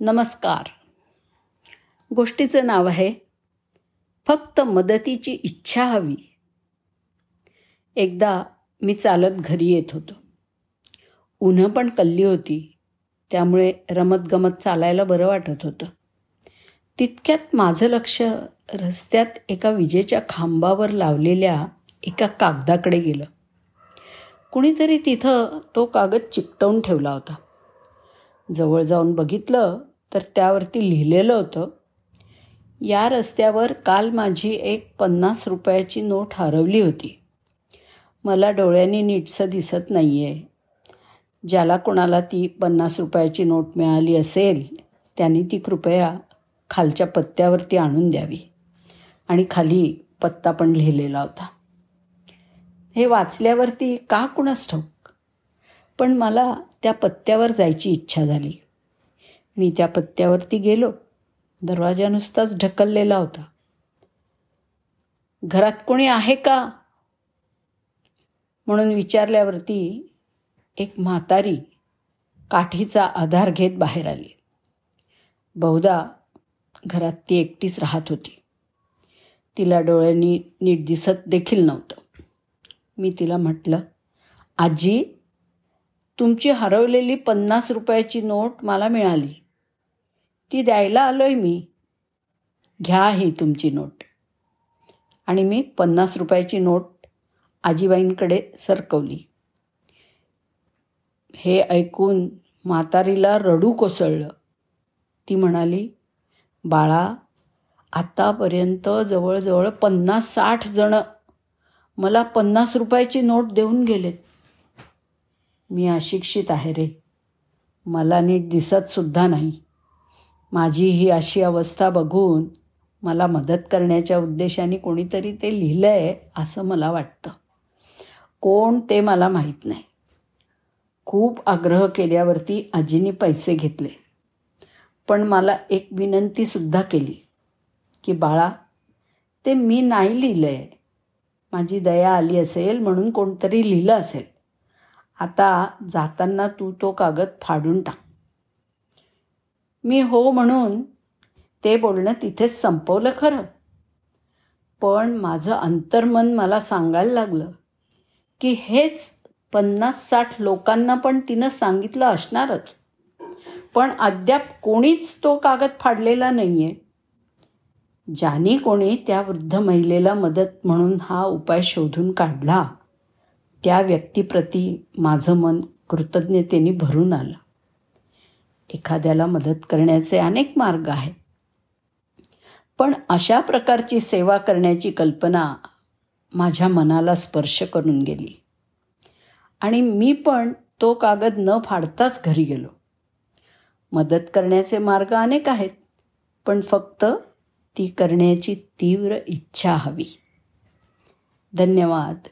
नमस्कार. गोष्टीचं नाव आहे फक्त मदतीची इच्छा हवी. एकदा मी चालत घरी येत होतो. उन्हं पण कल्ली होती त्यामुळे रमतगमत चालायला बरं वाटत होतं. तितक्यात माझं लक्ष रस्त्यात एका विजेच्या खांबावर लावलेल्या एका कागदाकडे गेलं. कुणीतरी तिथं तो कागद चिकटवून ठेवला होता. जवळ जाऊन बघितलं तर त्यावरती लिहिलेलं होतं या रस्त्यावर काल माझी एक पन्नास रुपयाची नोट हरवली होती. मला डोळ्यांनी नीटसं दिसत नाही आहे ज्याला कोणाला ती पन्नास रुपयाची नोट मिळाली असेल त्यांनी ती कृपया खालच्या पत्त्यावरती आणून द्यावी. आणि खाली पत्ता पण लिहिलेला होता. हे वाचल्यावरती का कुणास ठाऊक? पण मला त्या पत्त्यावर जायची इच्छा झाली. मी त्या पत्त्यावरती गेलो. दरवाजा नुसताच ढकललेला होता. घरात कोणी आहे का? म्हणून विचारल्यावरती एक म्हातारी काठीचा आधार घेत बाहेर आली. बहुधा घरात ती एकटीच राहत होती. तिला डोळ्यांनी नीट दिसत देखील नव्हतं. मी तिला म्हटलं आजी तुमची हरवलेली पन्नास रुपयाची नोट मला मिळाली. ती द्यायला आलोय मी. घ्या ही तुमची नोट. आणि मी पन्नास रुपयाची नोट आजीबाईंकडे सरकवली. हे ऐकून म्हातारीला रडू कोसळलं. ती म्हणाली बाळा आत्तापर्यंत जवळजवळ पन्नास साठ जण मला पन्नास रुपयाची नोट देऊन गेलेत. मी अशिक्षित आहे रे. मला नीट दिसतसुद्धा नाही. माझी ही अशी अवस्था बघून मला मदत करण्याच्या उद्देशाने कोणीतरी ते लिहिलं आहे असं मला वाटतं. कोण ते मला माहीत नाही. खूप आग्रह केल्यावरती आजीने पैसे घेतले. पण मला एक विनंतीसुद्धा केली की बाळा ते मी नाही लिहिलं आहे माझी दया आली असेल म्हणून कोणतरी लिहिलं असेल. आता जाताना तू तो कागद फाडून टाक. मी हो म्हणून ते बोलणं तिथेच संपवलं खरं. पण माझं अंतर्मन मला सांगायला लागलं की हेच पन्नास साठ लोकांना पण तिनं सांगितलं असणारच. पण अद्याप कोणीच तो कागद फाडलेला नाही आहे ज्यानी कोणी त्या वृद्ध महिलेला मदत म्हणून हा उपाय शोधून काढला त्या व्यक्तीप्रती माझं मन कृतज्ञतेने भरून आलं. एखाद्याला मदत करण्याचे अनेक मार्ग आहेत. पण अशा प्रकारची सेवा करण्याची कल्पना माझ्या मनाला स्पर्श करून गेली. आणि मी पण तो कागद न फाडताच घरी गेलो. मदत करण्याचे मार्ग अनेक आहेत पण फक्त ती करण्याची तीव्र इच्छा हवी. धन्यवाद.